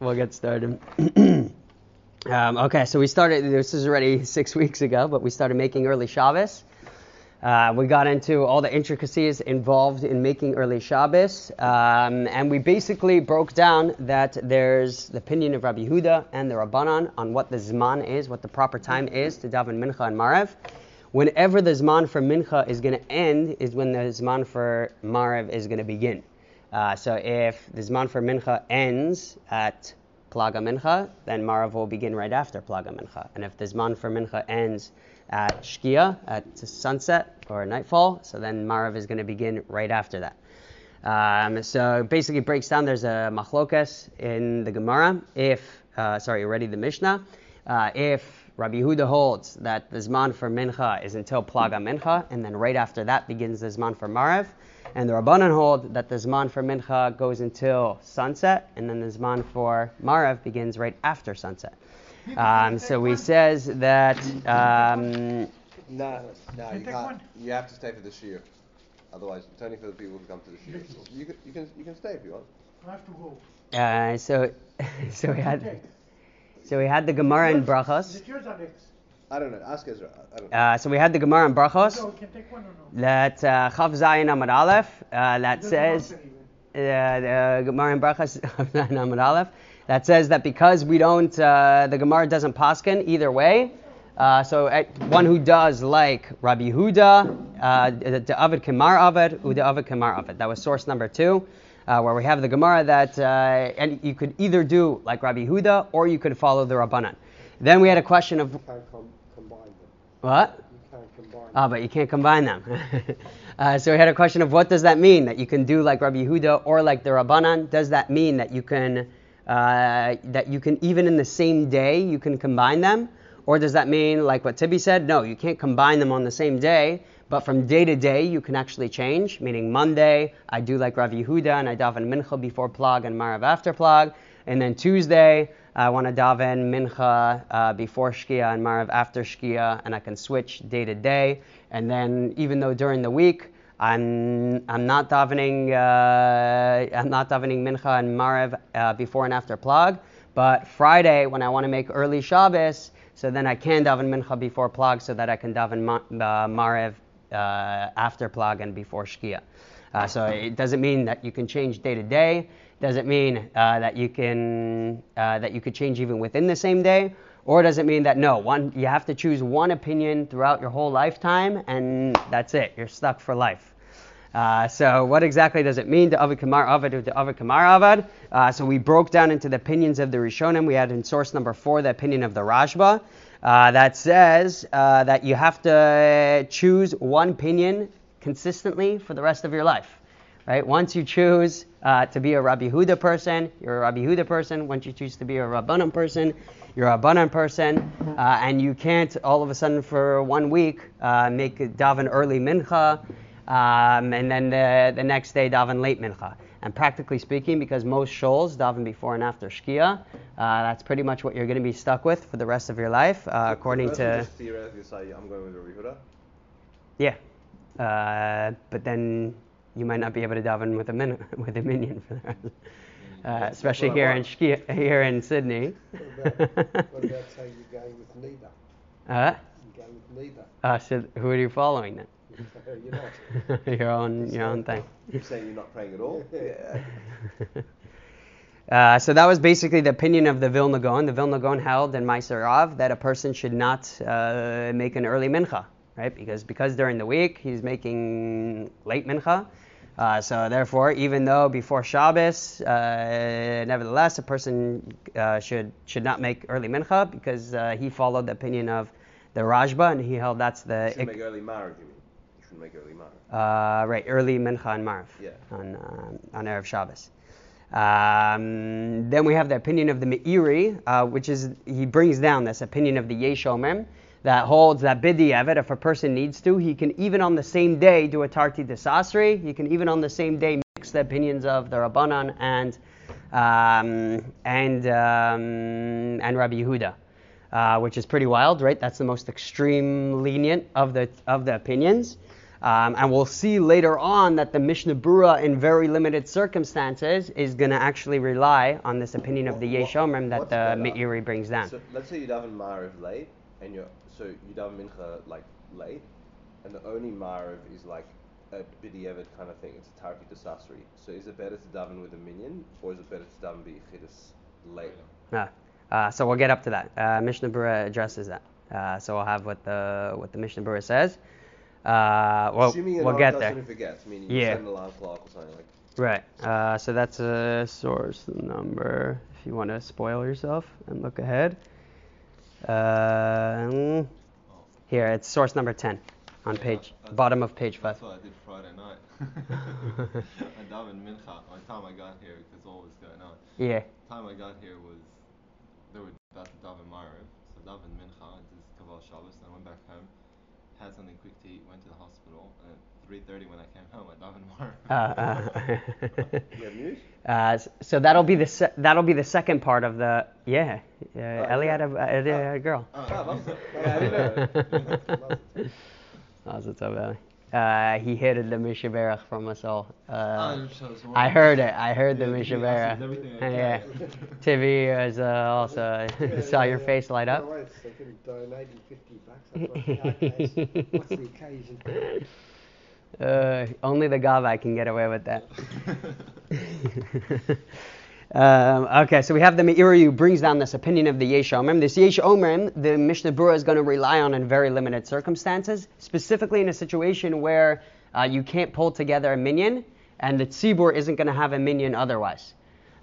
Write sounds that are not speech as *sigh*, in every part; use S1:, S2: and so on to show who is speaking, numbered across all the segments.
S1: we'll get started. *clears throat* um, okay, so we started. This is already six weeks ago, but we started making early Shabbos. Uh, we got into all the intricacies involved in making early Shabbos, um, and we basically broke down that there's the opinion of Rabbi Huda and the Rabbanan on what the Zman is, what the proper time is to daven Mincha and Marev. Whenever the Zman for Mincha is going to end, is when the Zman for Marev is going to begin. Uh, so if the Zman for Mincha ends at Plaga Mincha, then Marev will begin right after Plaga Mincha. And if the Zman for Mincha ends at Shkia, at sunset or nightfall, so then Marev is going to begin right after that. Um, so basically breaks down, there's a machlokas in the Gemara, if, uh, sorry, already the Mishnah, uh, if Rabbi Yehuda holds that the Zman for Mincha is until Plaga Mincha, and then right after that begins the Zman for Marev, and the Rabbanan hold that the Zman for Mincha goes until sunset, and then the Zman for Marev begins right after sunset. Um, so he says that. Um,
S2: No, no, you can't. You have to stay for the shiur. Otherwise, it's only for the people who come to the shiur. You can, you can, you can stay if you want.
S3: I have to go.
S1: uh, so, *laughs* so we had, so we had the Gemara in
S3: Is
S1: Brachos.
S3: it yours, Alex?
S2: I don't know. Ask Ezra. I don't know.
S1: Uh, so we had the Gemara in Brachos
S3: No, we can take one or no?
S1: that uh, Chav Zayin Amad Aleph uh, that says uh, the Gemara in Brachos *laughs* Chav Zayin Amad Aleph that says that because we don't, uh, the Gemara doesn't paskin either way. Uh, so uh, one who does like Rabbi Huda, uh, the the Avid Kamar Avid, Uda Avid Kamar Avid. That was source number two, uh, where we have the Gemara that uh, and you could either do like Rabbi Huda or you could follow the Rabbanan. Then we had a question of
S4: You can't com- combine them.
S1: What? Ah, but you can't combine them. *laughs* uh, so we had a question of what does that mean that you can do like Rabbi Yehuda or like the Rabbanan? Does that mean that you can uh, that you can even in the same day you can combine them, or does that mean like what Tibi said? No, you can't combine them on the same day. But from day to day, you can actually change. Meaning Monday, I do like Rabbi Yehuda and I daven mincha before plag and marav after plag, and then Tuesday I want to daven mincha uh, before shkia and marav after shkia, and I can switch day to day. And then even though during the week I'm I'm not davening uh, I'm not davening mincha and marav uh, before and after plag, but Friday when I want to make early Shabbos, so then I can daven mincha before plag, so that I can daven ma- uh, marav uh, after plag and before shkia. Uh, so it doesn't mean that you can change day to day. Does it mean uh, that you can uh, that you could change even within the same day, or does it mean that no one you have to choose one opinion throughout your whole lifetime and that's it? You're stuck for life. Uh, so what exactly does it mean to Kamar Avad or to Kamar Avad? Uh, so we broke down into the opinions of the Rishonim. We had in source number four the opinion of the Rashba uh, that says uh, that you have to choose one opinion consistently for the rest of your life. Right? Once you choose uh, to be a Rabbi Huda person, you're a Rabbi Huda person. Once you choose to be a Rabbanan person, you're a Rabbanan person. Uh, and you can't all of a sudden for one week uh, make daven early mincha, um, and then the, the next day daven late mincha. And practically speaking, because most shuls daven before and after shkia, uh, that's pretty much what you're going to be stuck with for the rest of your life, uh, according
S2: The person
S1: to
S2: Just theoretically say, I'm going with Rabbi Huda.
S1: yeah. Uh, but then you might not be able to daven with a min- *laughs* with a minion for that. Uh, especially here in. Shkia, here in Sydney.
S4: What about, what about saying you're going with neither?
S1: uh,
S4: You're going with neither.
S1: uh, so who are you following then? *laughs*
S4: you're not. *laughs*
S1: your own your own thing.
S2: You're saying you're not praying at all?
S4: Yeah.
S1: Uh, so that was basically the opinion of the Vilna Gaon. The Vilna Gaon held in Maaseh Rav that a person should not uh, make an early mincha, right? Because because during the week he's making late mincha. Uh, so therefore, even though before Shabbos, uh, nevertheless, a person uh, should should not make early mincha because uh, he followed the opinion of the Rashba and he held that's
S2: You
S1: the
S2: shouldn't make early Marav, you mean? You shouldn't make early Marav.
S1: uh, right early mincha and marv
S2: Yeah.
S1: on uh, on erev Shabbos. Um, then we have the opinion of the Meiri, uh, which is he brings down this opinion of the Yesh Omrim that holds that bidi evet, if a person needs to, he can even on the same day do a tarti desasri. He can even on the same day mix the opinions of the Rabbanan and um, and um, and Rabbi Yehuda, uh, which is pretty wild, right? That's the most extreme lenient of the of the opinions. Um, and we'll see later on that the Mishnah Berurah, in very limited circumstances, is going to actually rely on this opinion of the Yesh Omrim that the? Meiri brings down.
S2: So let's say you daven Ma'ariv late, and you're so you daven Mincha like late, and the only Ma'ariv is like a b'diavad kind of thing. It's a Tarti Desasri. So is it better to daven with a minion, or is it better to daven B'yichidus late?
S1: Ah, uh, so we'll get up to that. Uh, Mishnah Brura addresses that. Uh, so we'll have what the what the Mishnah Brura says. Uh, well,
S2: Assuming
S1: we'll get there.
S2: forgets, meaning you
S1: Yeah.
S2: set an alarm clock or something like.
S1: Right. Uh, so that's a source number. If you want to spoil yourself and look ahead. Uh, here, it's source number 10 on
S5: Yeah,
S1: page
S5: that's-
S1: bottom of page five.
S5: That's what I did Friday night. *laughs* I davened mincha. By the time I got here, because all was going on.
S1: Yeah.
S5: The time I got here was they were about to daven Maariv, so davened mincha, I did Kaval Shabbos, and I went back home, had something quick to eat, went to the hospital, and 3:30 when I came home, I davened Maariv. *laughs*
S1: Uh, uh,
S2: You have news? *laughs*
S1: uh, so that'll be the se- that'll be the second part of the yeah. Uh, Ellie had a, uh, had a, a girl.
S5: Oh,
S2: Ah,
S5: okay.
S2: I didn't know.
S1: Mazel tov, Ellie. Uh, he hid the Mishaberach from us all. Uh,
S5: I'm so.
S1: I heard it. I heard the
S5: Yeah, Tivi
S1: Mishaberach.
S5: answers I
S1: Yeah.
S5: can. *laughs*
S1: Tivi was uh, also saw your face light up.
S4: All right, I can 50 bucks. I thought, okay, what's the occasion?
S1: Uh, only the Gabbai can get away with that. *laughs* um, okay, so we have the Meiri who brings down this opinion of the Yesh Omrim. This Yesh Omrim, the Mishnah Brura is going to rely on in very limited circumstances, specifically in a situation where uh, you can't pull together a minion and the Tzibur isn't going to have a minion otherwise.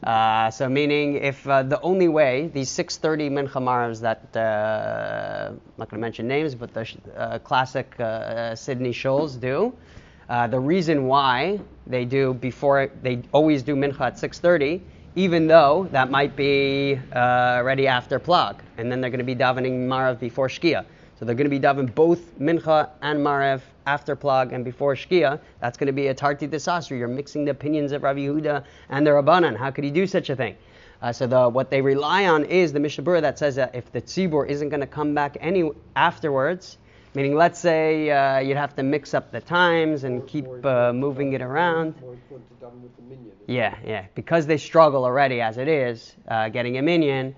S1: Uh, so meaning if uh, the only way these 630 mincha maravs that uh, I'm not going to mention names, but the uh, classic uh, Sydney shuls do, the reason why they do before they always do mincha at 6:30, even though that might be ready after plag, and then they're going to be davening marav before shkia. So they're going to be davening both mincha and marav after plag and before shkia. That's going to be a tarti desasri. You're mixing the opinions of Rabbi Yehuda and the Rabbanan. How could he do such a thing? Uh, so the, what they rely on is the Mishnah Berurah that says that if the tzibur isn't going to come back any afterwards, meaning let's say uh, you'd have to mix up the times and keep uh, moving it around.
S4: More important to daven with the minion. isn't
S1: Yeah, yeah. Because they struggle already as it is, uh, getting a minion.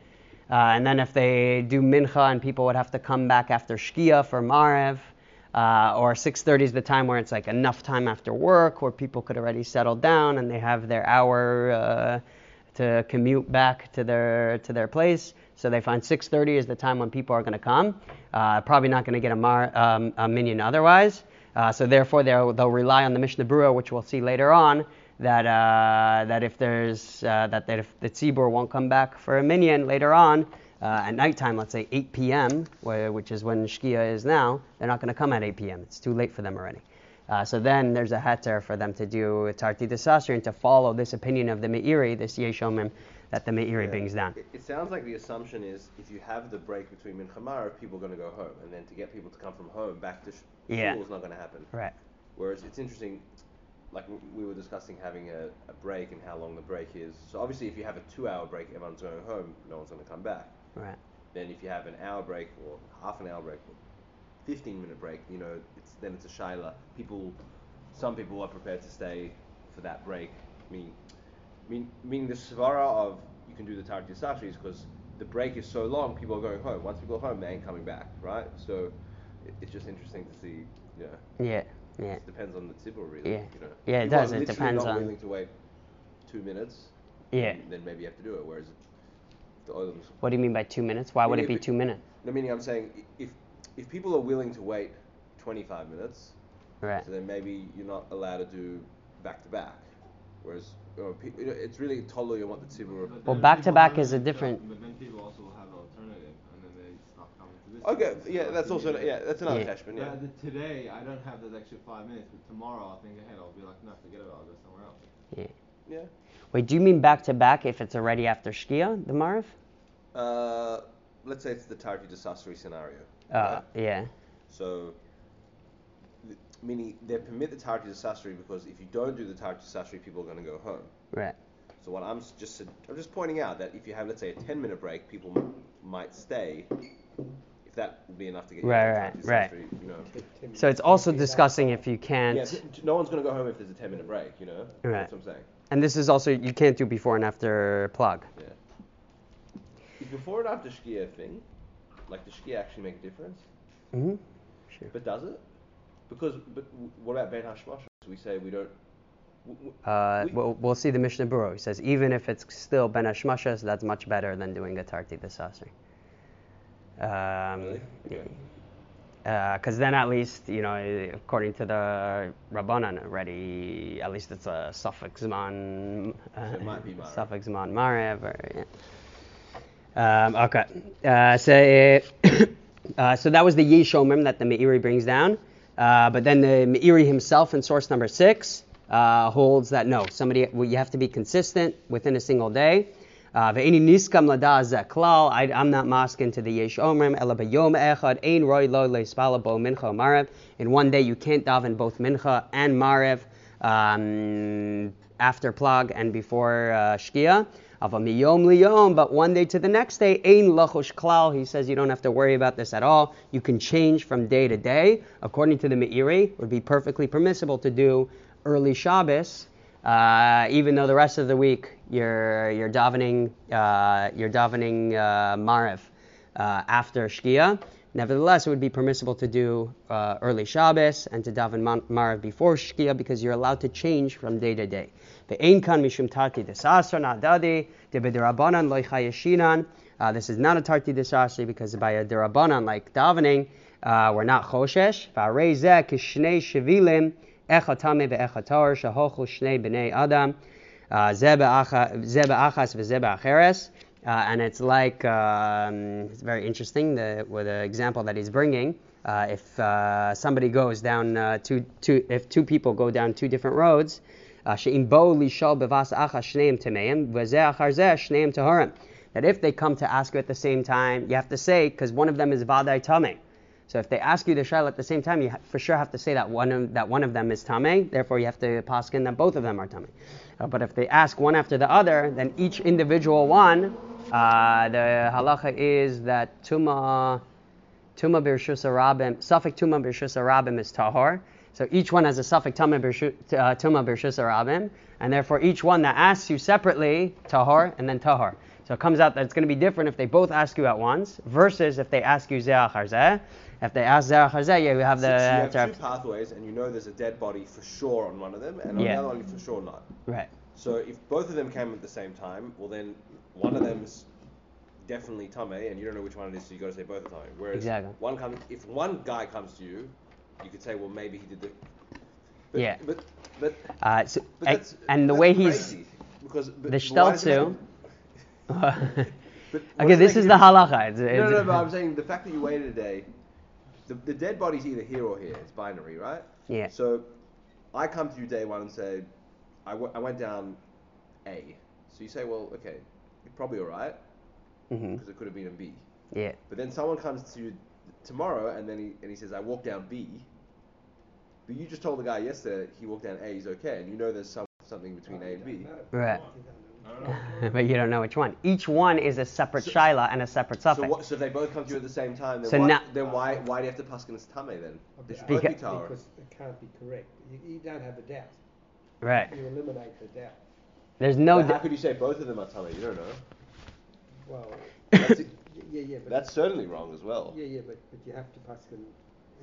S1: Uh, and then if they do mincha and people would have to come back after shkia for marev, uh, or 6.30 is the time where it's like enough time after work where people could already settle down and they have their hour uh, to commute back to their to their place. So they find 6:30 is the time when people are going to come. Uh, probably not going to get a, mar, um, a minion otherwise. Uh, so therefore they'll, they'll rely on the Mishnah Brura, which we'll see later on, that uh, that if there's uh, that, that if the tzibur won't come back for a minion later on uh, at nighttime, let's say 8 p.m., where, which is when Shkia is now, they're not going to come at 8 p.m. It's too late for them already. Uh, so then there's a heter for them to do tarti desasri and to follow this opinion of the Meiri, this yesh omrim that the Meiri
S2: Yeah.
S1: brings down.
S2: It, it sounds like the assumption is if you have the break between Mincha Marav, people are going to go home, and then to get people to come from home back to sh-
S1: Yeah.
S2: school is not going to happen.
S1: Right.
S2: Whereas it's interesting, like we were discussing having a, a break and how long the break is. So obviously, if you have a two-hour break, everyone's going home, no one's going to come back.
S1: Right.
S2: Then if you have an hour break or half an hour break or 15 minute break, you know, it's then it's a shaila. People, some people are prepared to stay for that break. Meaning, mean, meaning the svara of you can do the tarot is because the break is so long, people are going home. Once people go home, they ain't coming back, right? So it, it's just interesting to see. You know,
S1: Yeah. Yeah.
S2: it depends on the tzibur really.
S1: Yeah.
S2: You know,
S1: Yeah, it
S2: People are
S1: does. It
S2: literally
S1: depends
S2: not
S1: on-
S2: willing to wait two minutes.
S1: Yeah.
S2: Then maybe you have to do it. Whereas the oilers
S1: What do you mean by two minutes? Why would it be two minutes?
S2: no, meaning I'm saying if if people are willing to wait 25 minutes,
S1: Right.
S2: so then maybe you're not allowed to do back to back. Whereas you know, pe- you know, it's really totally on what the tzibur.
S1: Well, back to back is a different-
S5: But then people also have an alternative, and then they stop coming to this.
S2: Okay, yeah, that's
S5: doing
S2: also
S5: it.
S2: yeah, that's another
S1: Yeah.
S2: attachment.
S5: Yeah.
S2: Yeah.
S5: the- today I don't have those extra five minutes, but tomorrow I'll think ahead. I'll be like, no, forget about it. I'll go somewhere else.
S1: Yeah.
S2: Yeah.
S1: Wait, do you mean back to back if it's already after Shkia, the Marv?
S2: Uh, let's say it's the Tarti Desasri scenario.
S1: Uh,
S2: right?
S1: yeah.
S2: So, th- meaning they permit the Tarti Desasri because if you don't do the Tarti Desasri, people are going to go home.
S1: Right.
S2: So what I'm s- just su- I'm just pointing out that if you have let's say a 10 minute break, people m- might stay. If that would be enough to get you
S1: Right,
S2: out of
S1: right,
S2: Tarty
S1: right.
S2: Sasri, You know.
S1: So it's also
S4: maybe
S1: discussing if you can't.
S2: Yeah, t- t- no one's gonna go home if there's a 10 minute break. You know.
S1: Right.
S2: That's what I'm saying.
S1: And this is also you can't do before and after plag.
S2: Yeah. Is before and after Shkia a thing? Like, does Shkia actually make a difference?
S1: hmm Sure.
S2: But does it? Because, but w- what about Ben Hashmashas? We say we don't. W- w-
S1: Uh,
S2: we-
S1: we'll, we'll see the Mishnah Berurah. He says even if it's still ben hashmashas, that's much better than doing a tarti desasri. Um,
S2: Really? Okay.
S1: Because then at least, you know, according to the Rabbanan already, at least it's a suffix zman,
S2: So it might be Marev.
S1: suffix zman marev. Or, yeah. um, okay. Uh, so, *coughs* uh, so that was the Yesh Omrim that the Meiri brings down. Uh, but then the Meiri himself in source number six uh, holds that no, somebody well, you have to be consistent within a single day. I- I'm not masking to the yesh marev. In one day you can't daven both mincha and marev um, after plag and before uh, shkia. Ava miyom liyom, but one day to the next day, ein lachosh klal. He says you don't have to worry about this at all. You can change from day to day. According to the Meiri, it would be perfectly permissible to do early Shabbos, uh, even though the rest of the week you're you're davening uh, you're davening uh, Marev uh, after Shkia. Nevertheless, it would be permissible to do uh, early Shabbos and to daven Ma- Marev before Shkia because you're allowed to change from day to day. Uh, This is not a Tarti Desasri because by a Derabanan like davening, uh, we're not Choshesh. Echad Tameh Ve'echad Tor Shahochu Shnei B'nei Adam. Uh, be'acha- Zeh be'achas v'zeh. Uh, and it's like, um, it's very interesting the, with the example that he's bringing. Uh, if uh, somebody goes down uh, two, two, if two people go down two different roads, uh, achas. That if they come to ask you at the same time, you have to say, because one of them is vadai tameh. So if they ask you the shayla at the same time, you for sure have to say that one of, that one of them is tameh. Therefore, you have to paskin that both of them are tameh. Uh, but if they ask one after the other, then each individual one, uh, the halacha is that tuma tuma birshus arabim, suffix tuma birshus arabim is tahor. So each one has a suffix tuma uh, birshus arabim, and therefore each one that asks you separately tahor and then tahor. So it comes out that it's going to be different if they both ask you at once versus if they ask you zeh achar zeh. If they ask zeh achar zeh, you have the
S2: so you have two pathways, and you know there's a dead body for sure on one of them, and on
S1: Yeah.
S2: the other one for sure not.
S1: right.
S2: So if both of them came at the same time, well then one of them's definitely Tame, and you don't know which one it is, so you got to say both are Tame. Whereas
S1: Exactly.
S2: one comes, if one guy comes to you, you could say, well maybe he did the. But,
S1: Yeah.
S2: But but,
S1: Uh, so,
S2: but
S1: and,
S2: that's,
S1: and the way he's
S2: because but,
S1: the *laughs*
S2: but why does it
S1: shtelzu.
S2: make- But what
S1: okay, this is the halacha. It's,
S2: No,
S1: it's,
S2: no, no, but I'm saying the fact that you waited a day, the, the dead body's either here or here. It's binary, right?
S1: yeah.
S2: So I come to you day one and say, I, w- I went down A. So you say, well, okay, you're probably all right
S1: mm-hmm.
S2: because it could have been a B.
S1: Yeah.
S2: But then someone comes to you tomorrow and then he, and he says, I walked down B. But you just told the guy yesterday he walked down A, he's okay, and you know there's some, something between A and B.
S1: Right.
S5: I *laughs*
S1: but you don't know which one. Each one is a separate
S2: So-
S1: shaila and a separate
S2: So,
S1: suffix.
S2: what, so if they both come to you at the same time, then,
S1: So
S2: why,
S1: now-
S2: then why why do you have to paskin as tame then? They
S1: Because-
S2: be
S4: Because it can't be correct. You, you don't have a doubt.
S1: Right.
S4: You eliminate the doubt.
S1: There's no.
S2: But how
S1: di-
S2: could you say both of them are tame? You don't know.
S4: Well,
S2: That's, *coughs*
S4: yeah, yeah, but
S2: that's certainly wrong as well.
S4: yeah, yeah, but, but you have to paskin.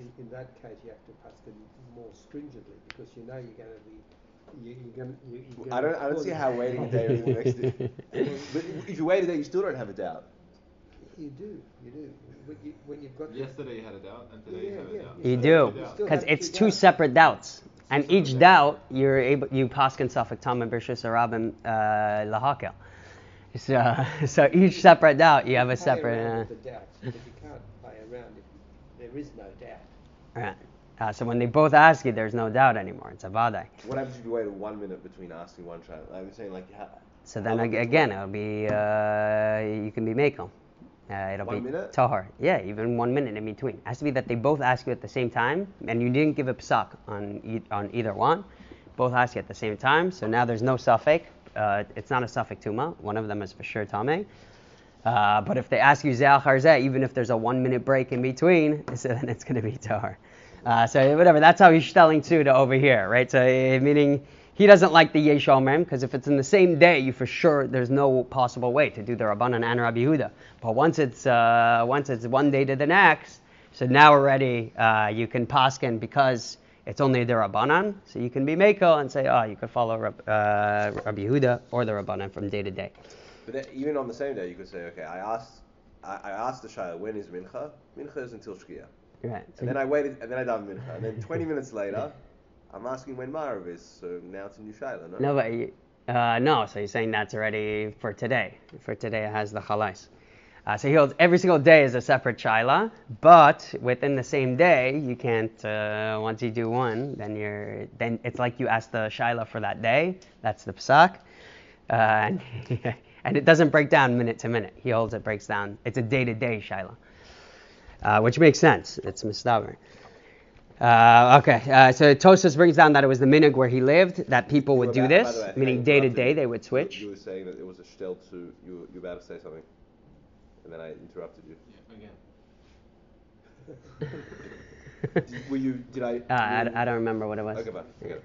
S4: In, in that case, you have to paskin more stringently because you know you're going to be. You, you're going you, you're
S2: I
S4: gonna
S2: don't I don't see how waiting a day really makes it. *laughs* But if you wait a day, you still don't have a doubt.
S4: You do, you do. When, you, when you've got
S5: Yesterday you had a doubt, and today you have
S4: yeah,
S5: a doubt.
S4: you
S1: You do,
S4: have- you still
S1: because it's
S4: two
S1: two
S4: doubts.
S1: separate doubts, and each
S5: doubts.
S1: doubt you're able you paskin suffix tam and bershus arabim uh, lahakel. So, *laughs* so each separate doubt you have a separate.
S4: around
S1: Uh,
S4: the doubts, but you can't play around if there is no doubt.
S1: right. Uh, so when they both ask you, there's no doubt anymore. It's a vadai.
S2: What happens if you wait one minute between asking one child? I'm saying like how,
S1: So then ag- again, it'll be uh, you can be makel. Uh, it'll
S2: One
S1: be
S2: minute?
S1: tahar. Yeah, even one minute in between. It has to be that they both ask you at the same time, and you didn't give a psak on e- on either one. Both ask you at the same time, so now there's no suffix. Uh, it's not a suffix tuma. One of them is for sure tame. Uh, but if they ask you Charzeh, even if there's a one minute break in between, *laughs* so then it's going to be Tahar. Uh, so whatever, that's how he's telling Tzuda over here, right? So uh, meaning he doesn't like the Yesh Omer because if it's in the same day, you for sure there's no possible way to do the Rabbanan and Rabbi Yehuda. But once it's uh, once it's one day to the next, so now already uh, you can paskin because it's only the Rabbanan, so you can be Mako and say, oh, you could follow Rab, uh, Rabbi Yehuda or the Rabbanan from day to day.
S2: But even on the same day, you could say, okay, I asked, I, I asked the Shayla, when is Mincha? Mincha is until Shkia.
S1: Right. So
S2: And then I waited, and then I done Mincha. And then 20 *laughs* minutes later, I'm asking when Marav is, so now it's a new Shayla, no?
S1: No, but you- uh, no. So you're saying that's already for today. For today, it has the chalais. Uh, so he holds every single day is a separate shaila, but within the same day, you can't. Uh, once you do one, then you're then it's like you ask the shaila for that day. That's the psak, uh, and, *laughs* and it doesn't break down minute to minute. He holds it breaks down. It's a day to day shaila, uh, which makes sense. It's mistaber. Uh, okay, uh, so Tosfos brings down that it was the minhag where he lived that people would
S2: You
S1: do
S2: were about- by
S1: this,
S2: way,
S1: meaning day to day they would switch.
S2: You, were saying that it was a shtel to, you, you were about to say something, and then I interrupted you.
S5: Yeah, again. *laughs*
S2: Were you, did I?
S1: Uh, I, I don't remember what it was.
S2: Okay, but, okay.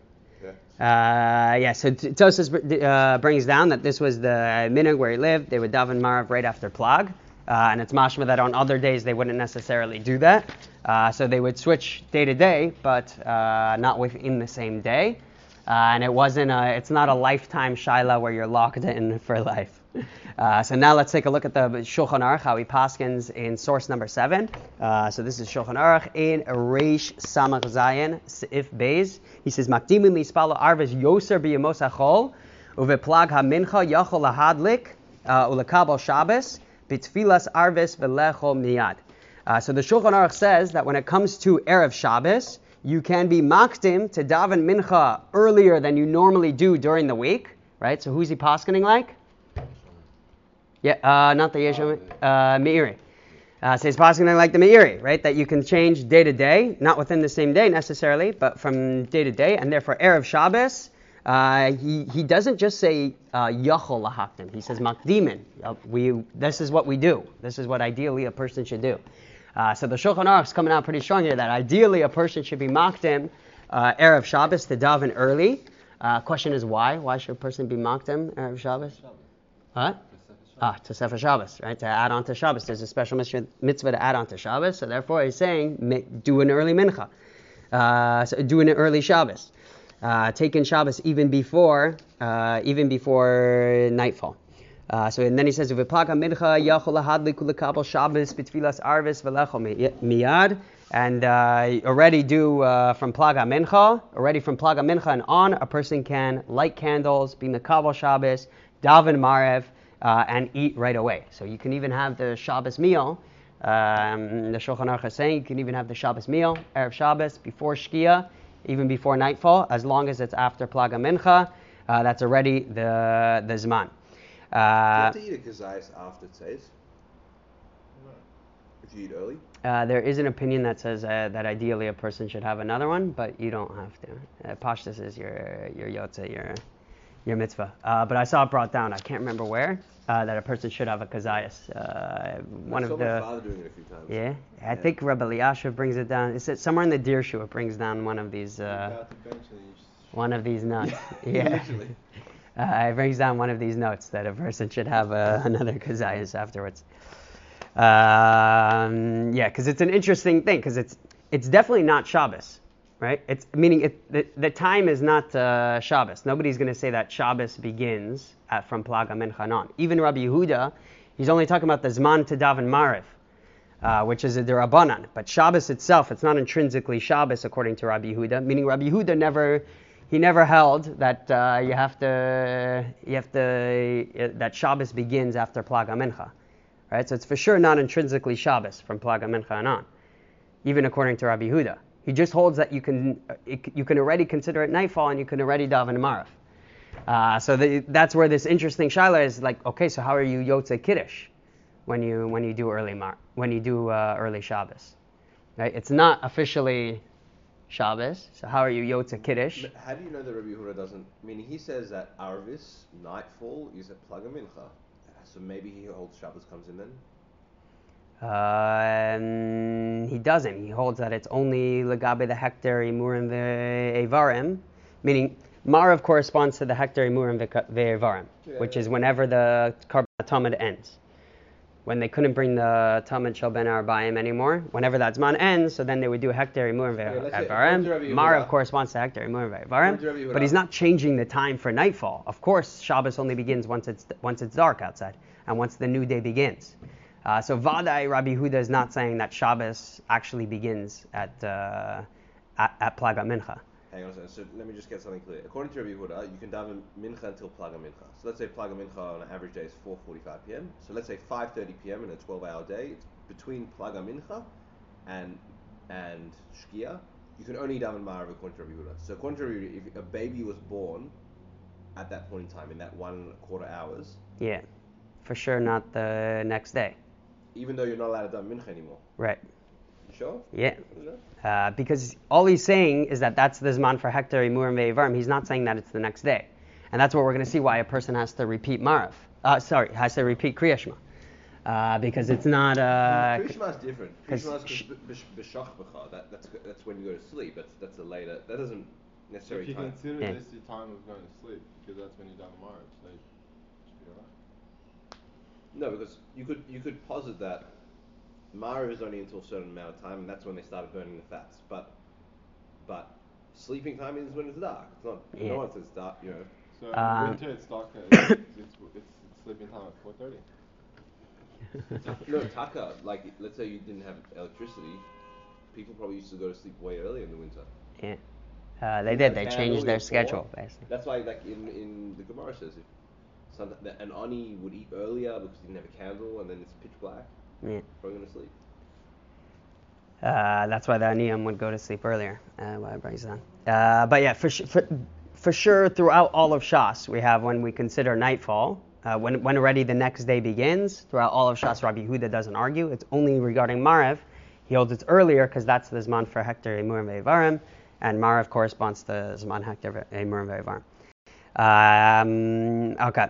S2: Yeah.
S1: Uh, yeah, so T- Tosfos br- uh, brings down that this was the minhag where he lived. They would daven Marav right after Plag. Uh, and it's mashma that on other days they wouldn't necessarily do that. Uh, so they would switch day to day, but uh, not within the same day. Uh, and it wasn't a, it's not a lifetime shaila where you're locked in *laughs* for life. Uh, so now let's take a look at the Shulchan Aruch, how he paskins in source number seven. Uh, so this is Shulchan Aruch in Reish Samach Zayin If Beis. He says, "Makdimin lispalo arves yoser biyamos achol uveplag hamincha yachol lahadlik ulekabel Shabbos bitfilas arves miyad." Uh, so the Shulchan Aruch says that when it comes to erev Shabbos, you can be makdim to daven mincha earlier than you normally do during the week, right? So who's he paskening like? Yeah, uh, not the Yeshua, uh, Meiri. Uh, so he's paskening like the Meiri, right? That you can change day to day, not within the same day necessarily, but from day to day, and therefore erev Shabbos. Uh, he, he doesn't just say uh, yachol lahakdim. He says makdimin. Uh, we this is what we do. This is what ideally a person should do. Uh, so the Shulchan Aruch is coming out pretty strong here that ideally a person should be makdim uh, erev Shabbos to daven early. Uh, question is why? Why should a person be makdim erev Shabbos? What? Ah, to Sefer Shabbos, right? To add on to Shabbos. There's a special mitzvah to add on to Shabbos, so therefore he's saying do an early mincha. Uh, so do an early Shabbos. Uh, take in Shabbos even before, uh, even before nightfall. Uh, so and then he says, "V'plaga mincha yachol lahadli kulakabel Shabbos b'tfilas arvis v'lecho mi- miyad." And uh, already do uh, from plaga mincha, already from plaga mincha and on, a person can light candles, be makabel Shabbos, daven marev, uh, and eat right away. So you can even have the Shabbos meal. Um, the Shulchan Aruch is saying you can even have the Shabbos meal, erev Shabbos, before Shkia, even before nightfall, as long as it's after plaga mincha. Uh, that's already the the zman.
S2: Do you
S1: Uh,
S2: have to eat a kazayas after tzeis? If you eat early?
S1: uh, there is an opinion that says uh, that ideally a person should have another one, but you don't have to. Uh, Pashtus is your your yotze, your your mitzvah. Uh, but I saw it brought down. I can't remember where uh, that a person should have a kazayas. Uh, one of the
S2: doing it a few times.
S1: yeah, I
S2: Yeah.
S1: think Rabbi Eliashiv brings it down. It's somewhere in the Dirshu. It brings down one of these uh,
S5: About eventually you just- *laughs*
S1: one of these notes. *laughs* *laughs* yeah. Uh, it brings down one of these notes that a person should have uh, another kazayas afterwards. Um, yeah, because it's an interesting thing because it's it's definitely not Shabbos, right? It's meaning it, the, the time is not uh, Shabbos. Nobody's going to say that Shabbos begins at, from Plaga Mincha on. Even Rabbi Yehuda, he's only talking about the Zman to daven Mariv. Uh, which is a derabanan, but Shabbos itself, it's not intrinsically Shabbos according to Rabbi Yehuda. Meaning Rabbi Yehuda never, he never held that uh, you have to, you have to, uh, that Shabbos begins after Plaga Mincha, right? So it's for sure not intrinsically Shabbos from Plaga Mincha and on, even according to Rabbi Yehuda. He just holds that you can, uh, you can already consider it nightfall and you can already daven Marav. Uh, so the, that's where this interesting shaila is like, okay, so how are you Yotze Kiddush when you when you do early Mar- when you do uh, early Shabbos? Right? It's not officially Shabbos, so how are you Yotze Kiddush?
S2: How do you know that Rabbi Yehuda doesn't? I mean, he says that Arvis nightfall is a plag mincha. So maybe he holds Shabbos comes in then.
S1: Um, he doesn't. He holds that it's only legabe the hekter imurim ve'evarim, meaning marav corresponds to the hekter imurim ve'evarim, which is whenever the tamid ends. When they couldn't bring the tamid shel ben arbaim anymore, whenever that zman ends, so then they would do hekter imurim
S2: let's say, according to Rabbi
S1: ve'evarim. Marav corresponds to hekter imurim ve'evarim, but he's not changing the time for nightfall. Of course, Shabbos only begins once it's once it's dark outside and once the new day begins. Uh, so Vadai Rabbi Huda is not saying that Shabbos actually begins at uh, at, at Plaga Mincha.
S2: Hang on a second. So let me just get something clear. According to Rabbi Huda, you can daven mincha until plaga mincha. So let's say plaga mincha on an average day is 4:45 p.m. So let's say 5:30 p.m. in a 12-hour day, it's between plaga mincha and and shkia. You can only daven marav according to Rabbi Yehuda. So according to Rabbi Yehuda, if a baby was born at that point in time, in that one and a quarter hours,
S1: Yeah, for sure not the next day.
S2: Even though you're not allowed to daven mincha anymore,
S1: Right.
S2: you sure?
S1: Yeah.
S2: What is?
S1: Uh, because all he's saying is that that's the Zman for Hekter Imurim Ve'evarim. He's not saying that it's the next day. And that's what we're going to see why a person has to repeat Marav. Uh, sorry, has to repeat Kriyashma. Uh, because it's not. Uh,
S2: Krishma is different. Krishma
S1: sh-
S2: is b'shach b'cha. That that's that's when you go to sleep. That's that's a later. That doesn't necessarily
S5: if you
S2: time.
S5: consider
S1: Yeah.
S5: this the time of going to sleep, because that's when you daven Marav, so it should be alright.
S2: No, because you could you could posit that Mara is only until a certain amount of time, and that's when they started burning the fats. But but sleeping time is when it's dark. It's not.
S1: Yeah.
S2: No one says dark. You know.
S5: So
S1: Um,
S5: winter it's dark. It's, *coughs* it's, it's, it's sleeping time at 4:30. *laughs*
S2: No, taka. Like let's say you didn't have electricity, people probably used to go to sleep way earlier in the winter.
S1: yeah. Uh, they did. They changed their schedule, basically.
S2: That's why, like in in the Gemara says, if some, that an ani would eat earlier because he didn't have a candle, and then it's pitch black,
S1: Yeah.
S2: probably gonna sleep.
S1: Uh, that's why the Aniyam would go to sleep earlier. Uh, why it brings down. Uh, but yeah, for, for, for sure, throughout all of Shas, we have when we consider nightfall, uh, when, when already the next day begins. Throughout all of Shas, Rabbi Huda doesn't argue. It's only regarding Marev. He holds it's earlier because that's the Zman for Hekter Emurim Ve'evarim, and Marev corresponds to Zman Hekter Emurim Ve'evarim. Um, okay.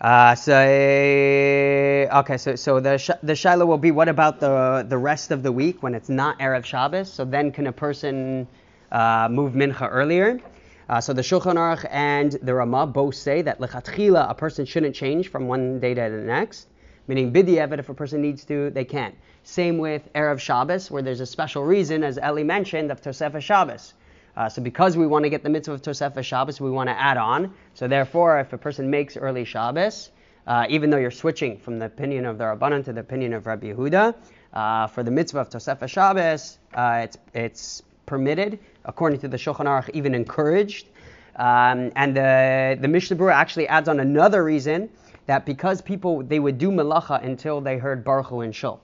S1: Uh, so okay, so so the the shaila will be what about the the rest of the week when it's not erev Shabbos? So then can a person uh, move mincha earlier? Uh, so the Shulchan Aruch and the Ramah both say that lechatchila a person shouldn't change from one day to the next, meaning bidiyevit if a person needs to, they can. Same with erev Shabbos, where there's a special reason, as Eli mentioned, of Tosefah Shabbos. Uh, so because we want to get the mitzvah of Tosefah Shabbos, we want to add on. So therefore, if a person makes early Shabbos, uh, even though you're switching from the opinion of the Rabbanan to the opinion of Rabbi Yehuda, uh, for the mitzvah of Tosefah Shabbos, uh, it's it's permitted, according to the Shulchan Aruch, even encouraged. Um, and the the Mishnah Berurah actually adds on another reason that because people they would do melacha until they heard Baruch Hu and Shul,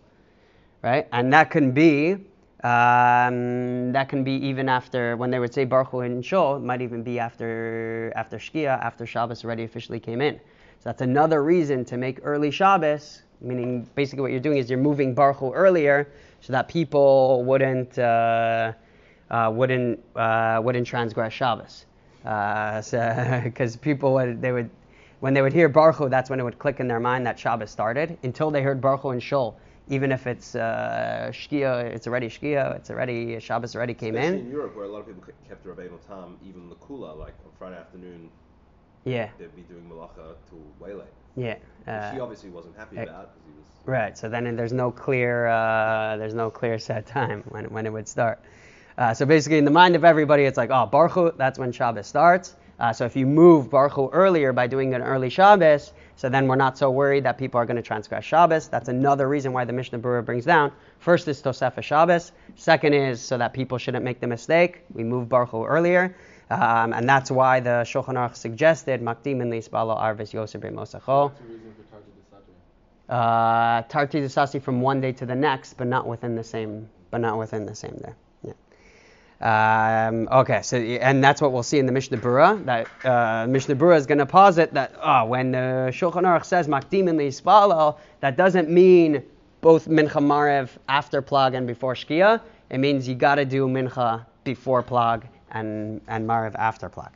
S1: right? And that can be um, that can be even after when they would say Baruch Hu and Shul, it might even be after after Shkia, after Shabbos already officially came in. So that's another reason to make early Shabbos, meaning basically what you're doing is you're moving Baruch Hu earlier so that people wouldn't uh, uh, wouldn't uh, wouldn't transgress Shabbos. *laughs* Because people would they would when they would hear Baruch Hu, that's when it would click in their mind that Shabbos started. Until they heard Baruch Hu and Shul, even if it's uh, Shkia, it's already Shkia, it's already Shabbos already came
S2: Especially
S1: in.
S2: in Europe, where a lot of people ke- kept Rabbeinu Tam, even the Kula, like on Friday afternoon,
S1: Yeah,
S2: they'd be doing malacha till way late.
S1: yeah. Uh,
S2: obviously wasn't happy
S1: eh,
S2: about because he was.
S1: Right. So then there's no clear uh, there's no clear set time when when it would start. Uh, so basically, in the mind of everybody, it's like, oh, Baruch that's when Shabbos starts. Uh, so if you move Baruch earlier by doing an early Shabbos, so then we're not so worried that people are going to transgress Shabbos. That's another reason why the Mishnah Berurah brings down. First is Tosefah Shabbos. Second is so that people shouldn't make the mistake. We move Baruch Hu earlier. Um, and that's why the Shulchan Aruch suggested Makdim in Lispalo Arvis Yosef Mosacho.
S5: That's the reason for Tarti Desasri.
S1: Uh, Tarti Desasri from one day to the next, but not within the same, but not within the same day. Um, okay, so and that's what we'll see in the Mishnah Berurah. That uh, Mishnah Berurah is going to posit that oh, when the Shulchan Aruch says Makdim in that doesn't mean both Mincha Marev after Plag and before Shkia. It means you got to do Mincha before Plag and and Marev after Plag.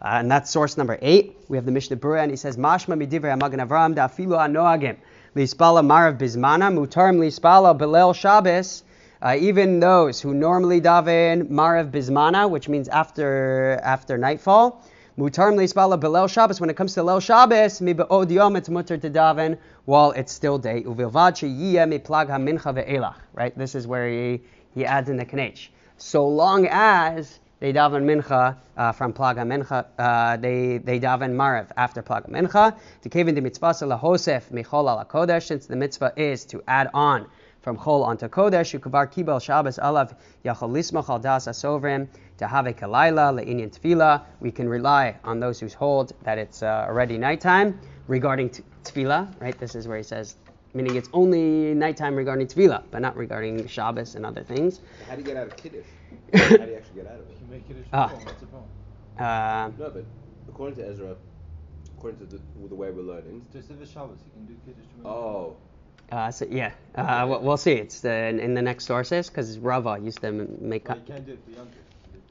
S1: Uh, and that's source number eight. We have the Mishnah Berurah, and he says, Mashma midivrei Magen Avram da'afilu anoagim lispala marav bizmana mutarim lispala belel Shabbos. Uh, even those who normally daven marav Bismana, which means after after nightfall, mutarim lispala belel Shabbos. When it comes to lel Shabbos, mi be'od yom it's mutter to daven while it's still day. Uvilvad sheyiyeh miplag hamincha ve'elach. Right. This is where he, he adds in the knech. So long as they daven mincha uh, from plaga mincha. Uh, they they daven marav after plaga mincha. To kevin the mitzvah lahosef michol ala kodesh. Since the mitzvah is to add on from chol onto kodesh, ukuvar kibel shabbos alav yachol lismach al das asovrim to have a kalayla le'inyan tefila. We can rely on those who hold that it's uh, already nighttime regarding t- tefillah. Right. This is where he says. Meaning it's only nighttime regarding tefillah, but not regarding Shabbos and other things.
S2: How do you get out of kiddush? *laughs* How do you actually get out of it?
S5: You make it a
S1: Ah.
S5: problem, what's the problem?
S1: Uh,
S2: No, but according to Ezra, according to the, the way we're learning,
S5: To Siva Shabbos, you can do Kiddush to
S2: oh,
S1: Uh, so yeah, uh, we'll, we'll see. It's the, in, in the next sources because Rava used to m- make.
S5: Well,
S1: up
S5: you can't do it for Yom Tov, you do it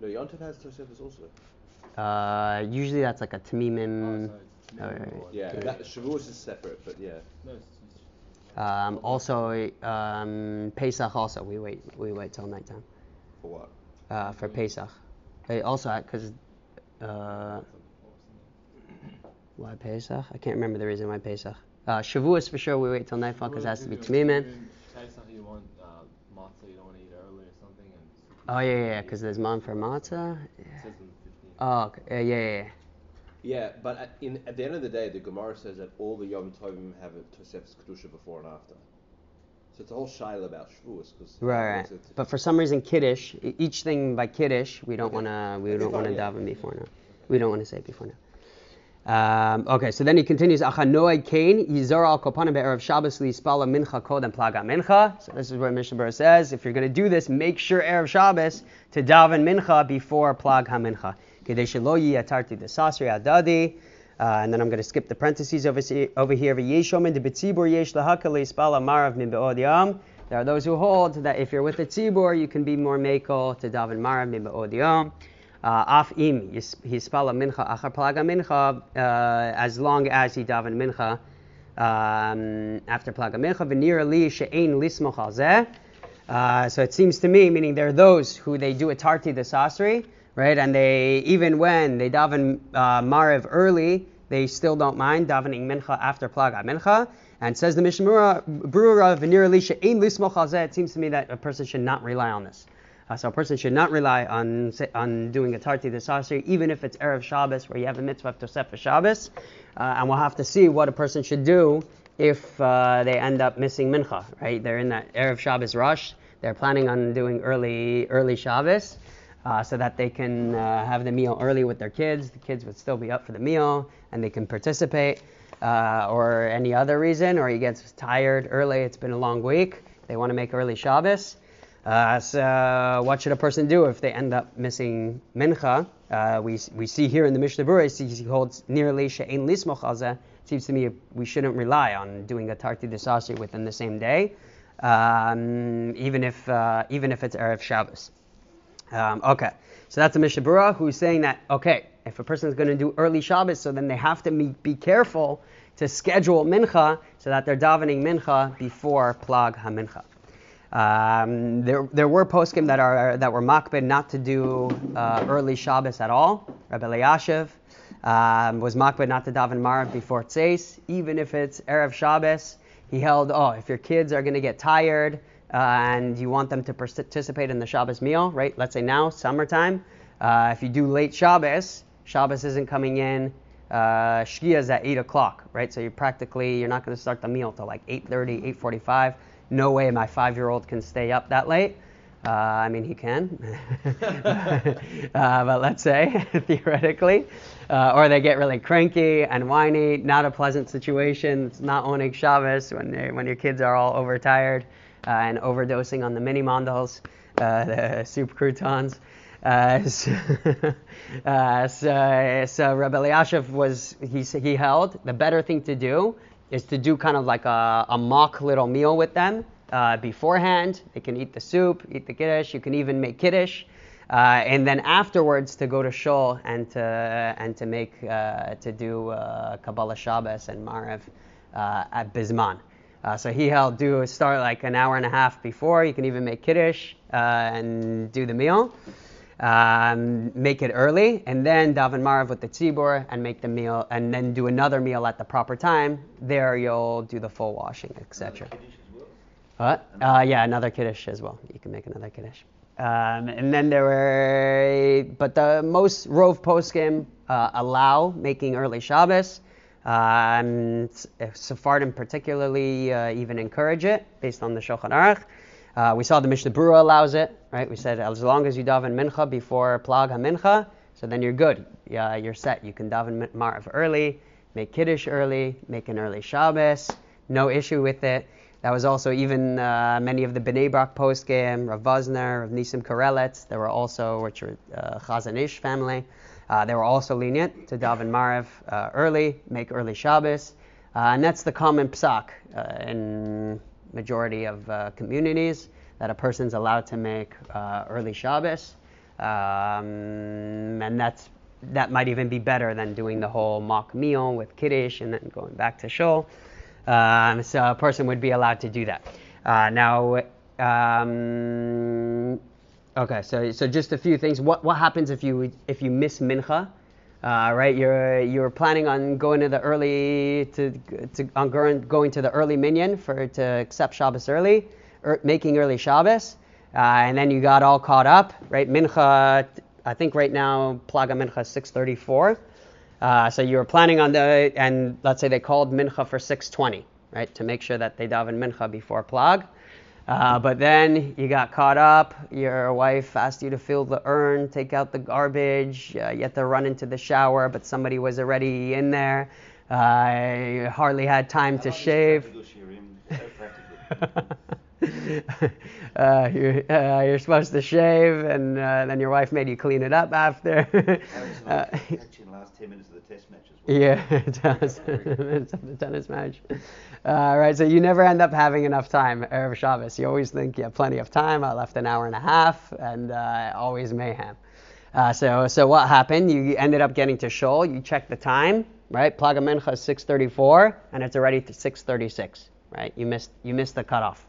S5: for Shabbos.
S2: no, Yontif has Tosefos also.
S1: Uh, usually that's like a tamimim.
S5: oh, sorry, it's
S1: oh,
S5: Tefillah
S1: right.
S5: or-
S2: Yeah,
S1: Yeah.
S2: that Shavuos is separate, but yeah.
S5: No, it's, it's
S1: Um, also, um, Pesach also we wait we wait till nighttime
S2: For what?
S1: uh, for Pesach. They also because uh, why Pesach? I can't remember the reason why Pesach. Uh, Shavuos for sure we wait till nightfall because it has to be tamimin.
S5: Pesach, you want uh, matzah, you don't want to eat early or something. And
S1: Oh yeah yeah because there's man for matzah.
S5: It says in 15.
S1: Oh okay. yeah yeah yeah.
S2: Yeah, but at, in, at the end of the day, the Gemara says that all the Yom Tovim have a Tosefos Kedusha before and after. So it's a whole shaila about Shavuos. Cause
S1: Right, right. But for some reason, kiddush, each thing by kiddush, we don't
S2: Okay.
S1: wanna, we
S2: Okay,
S1: don't wanna
S2: yeah.
S1: daven before now. We don't wanna say it before now. Um, okay, so then he continues. Kain al mincha plaga. So this is where Mishnah Berurah says, if you're gonna do this, make sure erev Shabbos to daven mincha before plag hamincha. Uh, and then I'm going to skip the parentheses over, over here. There are those who hold that if you're with the tzibur, you can be more makel to daven marav min Af im hispala mincha achar plaga mincha, uh, as long as he daven mincha um, after plaga mincha. V'nir li she'ein lismoch. Uh, so it seems to me, meaning there are those who they do a tarti desasri, right? And they, even when they daven uh, mariv early, they still don't mind davening mincha after plaga mincha. And says the Mishnah Berurah v'nir elisha ein lismoch al. It seems to me that a person should not rely on this. Uh, so a person should not rely on on doing a tarti desasri, even if it's erev Shabbos, where you have a mitzvah of Tosefah Shabbos. Uh, and we'll have to see what a person should do if uh, they end up missing mincha, right? They're in that erev Shabbos rush. They're planning on doing early early Shabbos, uh, so that they can uh, have the meal early with their kids. The kids would still be up for the meal, and they can participate. Uh, or any other reason, or he gets tired early. It's been a long week. They want to make early Shabbos. Uh, so what should a person do if they end up missing mincha? Uh, we, we see here in the Mishnah Berurah, he holds nearly she'ein lismoch al zeh. Seems to me we shouldn't rely on doing a tarti desasri within the same day, um, even if uh, even if it's erev Shabbos. Um, okay, so that's a Mishnah Berurah who's saying that okay, if a person is going to do early Shabbos, so then they have to be, be careful to schedule mincha so that they're davening mincha before plag hamincha. Um, there, there were poskim that are that were makbid not to do uh, early Shabbos at all. Rabbi Eliashiv um, was makbid not to daven Marav before Tzeis, even if it's erev Shabbos. He held, oh, if your kids are going to get tired uh, and you want them to participate in the Shabbos meal, right? Let's say now, summertime. Uh, if you do late Shabbos, Shabbos isn't coming in. Uh, Shkia is at 8 o'clock, right? So you're practically, you're not going to start the meal till like 8.30, 8.45. No way my five-year-old can stay up that late. Uh, I mean, he can, *laughs* uh, but let's say *laughs* theoretically, uh, or they get really cranky and whiny. Not a pleasant situation. It's not owning Shabbos when they- when your kids are all overtired uh, and overdosing on the mini mandals, uh, *laughs* the soup croutons. Uh, so, uh, so, so Rabbi Eliashiv was he he held the better thing to do is to do kind of like a, a mock little meal with them uh, beforehand. They can eat the soup, eat the kiddush. You can even make kiddush. Uh, and then afterwards to go to shul and to and to make uh, to do uh, Kabbalah Shabbos and Marev uh, at Bisman. Uh, so he held do start like an hour and a half before. You can even make kiddush uh, and do the meal. Um, make it early, and then daven Marev with the tzibur and make the meal, and then do another meal at the proper time. There you'll do the full washing, etc. What? Uh, yeah, another kiddush as well. You can make another kiddush. Um, and then there were, but the most rove poskim uh, allow making early Shabbos. Um, Sephardim particularly uh, even encourage it based on the Shulchan Aruch. Uh, we saw the Mishnah Berurah allows it, right? We said as long as you daven mincha before plag hamincha, so then you're good. Yeah, you're set. You can daven marv early, make kiddush early, make an early Shabbos. No issue with it. That was also even uh, many of the Bnei Brak poskim, Rav Vosner, Rav Nisim Karelitz. There were also, which are uh, Chazon Ish family. Uh, they were also lenient to daven Marev uh, early, make early Shabbos, uh, and that's the common psak uh, in majority of uh, communities that a person's allowed to make uh, early Shabbos, um, and that's that might even be better than doing the whole mock meal with kiddush and then going back to shul. Um, so a person would be allowed to do that. now. Um, Okay, so so just a few things. What what happens if you if you miss mincha? Uh, right, you're you're planning on going to the early to to on going to the early minyan for to accept Shabbos early, er, making early Shabbos, uh, and then you got all caught up. Right, mincha. I think right now plag hamincha is 6:34. Uh, so you were planning on the and let's say they called mincha for 6:20, right, to make sure that they daven mincha before plag. Uh, but then you got caught up. Your wife asked you to fill the urn, take out the garbage. Uh, you had to run into the shower, but somebody was already in there. Uh, hardly had time to shave. *laughs* uh, you're, uh, you're supposed to shave, and uh, then your wife made you clean it up after. *laughs*
S6: last 10 minutes of the test match as well.
S1: yeah, *laughs* it does. *laughs* it's the tennis match. Uh, right, so you never end up having enough time Erev Shabbos. You always think you have plenty of time. I left an hour and a half, and uh, always mayhem. Uh, so, so what happened? You ended up getting to shul. You check the time, right? Plag Hamincha is 6:34, and it's already 6:36, right? You missed, you missed the cutoff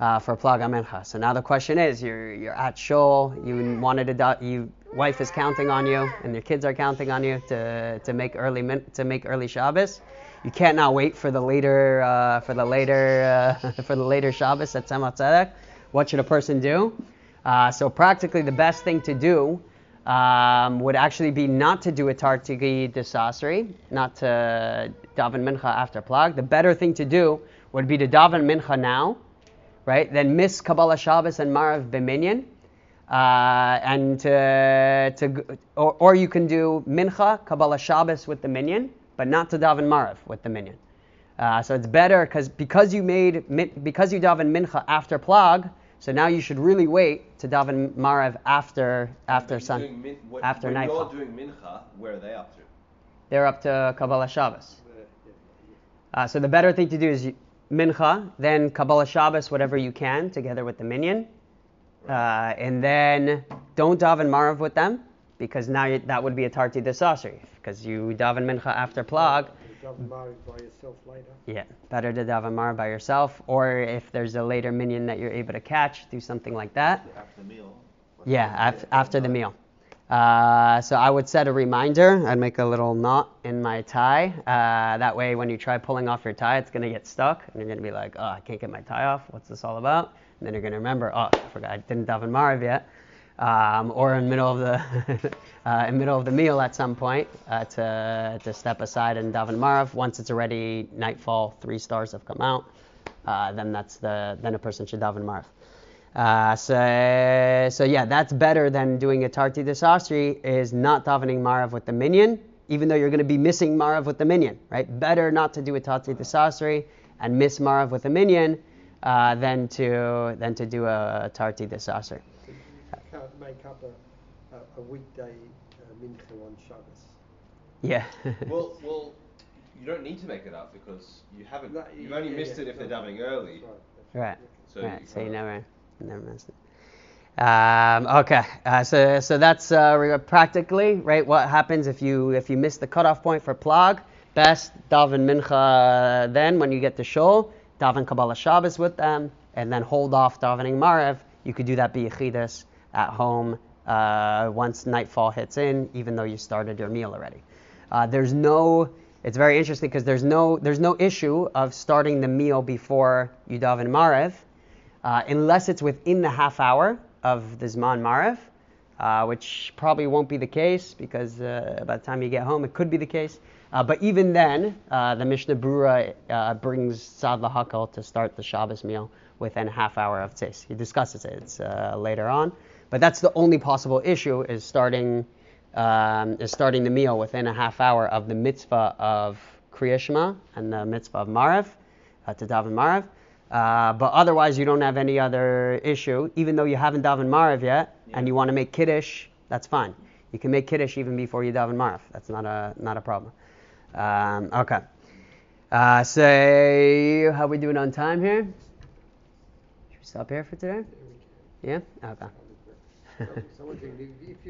S1: uh, for Plag Hamincha. So now the question is, you're you're at shul. You wanted to, do, you wife is counting on you, and your kids are counting on you to to make early to make early Shabbos you can't now wait for the later uh, for the later uh, *laughs* for the later Shabbos at Tzemach Tzedek. What should a person do? Uh, so practically the best thing to do um, would actually be not to do a tarti desasri, not to daven mincha after plag. The better thing to do would be to daven mincha now, right? Then miss Kabbalah Shabbos and Marav B'minyan. Uh, and to, to or, or you can do mincha Kabbalah Shabbos with the minyan, but not to daven Marav with the minyan. Uh, so it's better because because you made because you daven mincha after plag, so now you should really wait to daven Marav after after sun
S2: min, what,
S1: after
S2: when
S1: nightfall.
S2: you're doing mincha, where are they up to?
S1: They're up to Kabbalah Shabbos.
S4: Uh.
S1: Uh, so the better thing to do is you- mincha, then Kabbalah Shabbos, whatever you can, together with the minyan, uh, and then don't daven Marav with them because now you, that would be a tarti desasri because you daven mincha after plag.
S4: You daven Maariv by yourself later.
S1: Yeah, better to daven Marav by yourself, or if there's a later minyan that you're able to catch, do something like that.
S6: After the meal.
S1: Yeah, af- after the meal. Uh, so I would set a reminder. I'd make a little knot in my tie. Uh, that way, when you try pulling off your tie, it's going to get stuck, and you're going to be like, "Oh, I can't get my tie off. What's this all about?" And then you're going to remember, "Oh, I forgot I didn't daven Marav yet." Um, or in middle of the *laughs* uh, in middle of the meal at some point uh, to to step aside and daven Marav. Once it's already nightfall, three stars have come out. Uh, then that's the then a person should daven Marav. Uh, so, so yeah, that's better than doing a tarti desasri is not davening marav with the minyan, even though you're going to be missing marav with the minyan, right? Better not to do a tarti desasri and miss marav with the minyan uh, than to than to do a, tarti desasri.
S4: You can't make up a, a, a weekday uh, mincha on Shabbos.
S1: Yeah. *laughs* *laughs*
S2: well, well, you don't need to make it up because you haven't.
S4: No,
S2: you've only
S4: yeah,
S2: missed
S4: yeah,
S2: it if
S4: no,
S2: they're davening early.
S4: Right.
S1: Right.
S2: So
S1: right.
S2: you
S1: So you
S2: kinda-
S1: never never miss it. Um, okay, uh, so so that's uh, practically right. What happens if you if you miss the cutoff point for plag? Best daven mincha then when you get to shul, daven Kabbalah Shabbos with them, and then hold off davening Marev. You could do that biyachidus at home uh, once nightfall hits in, even though you started your meal already. Uh, there's no. It's very interesting because there's no there's no issue of starting the meal before you daven Marev, uh, unless it's within the half hour of the Zman Marev, uh, which probably won't be the case because uh, by the time you get home, it could be the case. Uh, but even then, uh, the Mishnah Berurah uh, brings Sad Lahakal to start the Shabbos meal within a half hour of Tzes. He discusses it it's, later on. But that's the only possible issue is starting um, is starting the meal within a half hour of the mitzvah of Kriya Shema and the mitzvah of Marev, uh, to daven Marev. Uh, but otherwise, you don't have any other issue. Even though you haven't daven Marev yet, and you want to make Kiddush, that's fine. You can make Kiddush even before you daven Marev. That's not a not a problem. Um, okay. Uh, say, how we doing on time here? Should we stop here for today? Yeah? Okay. *laughs*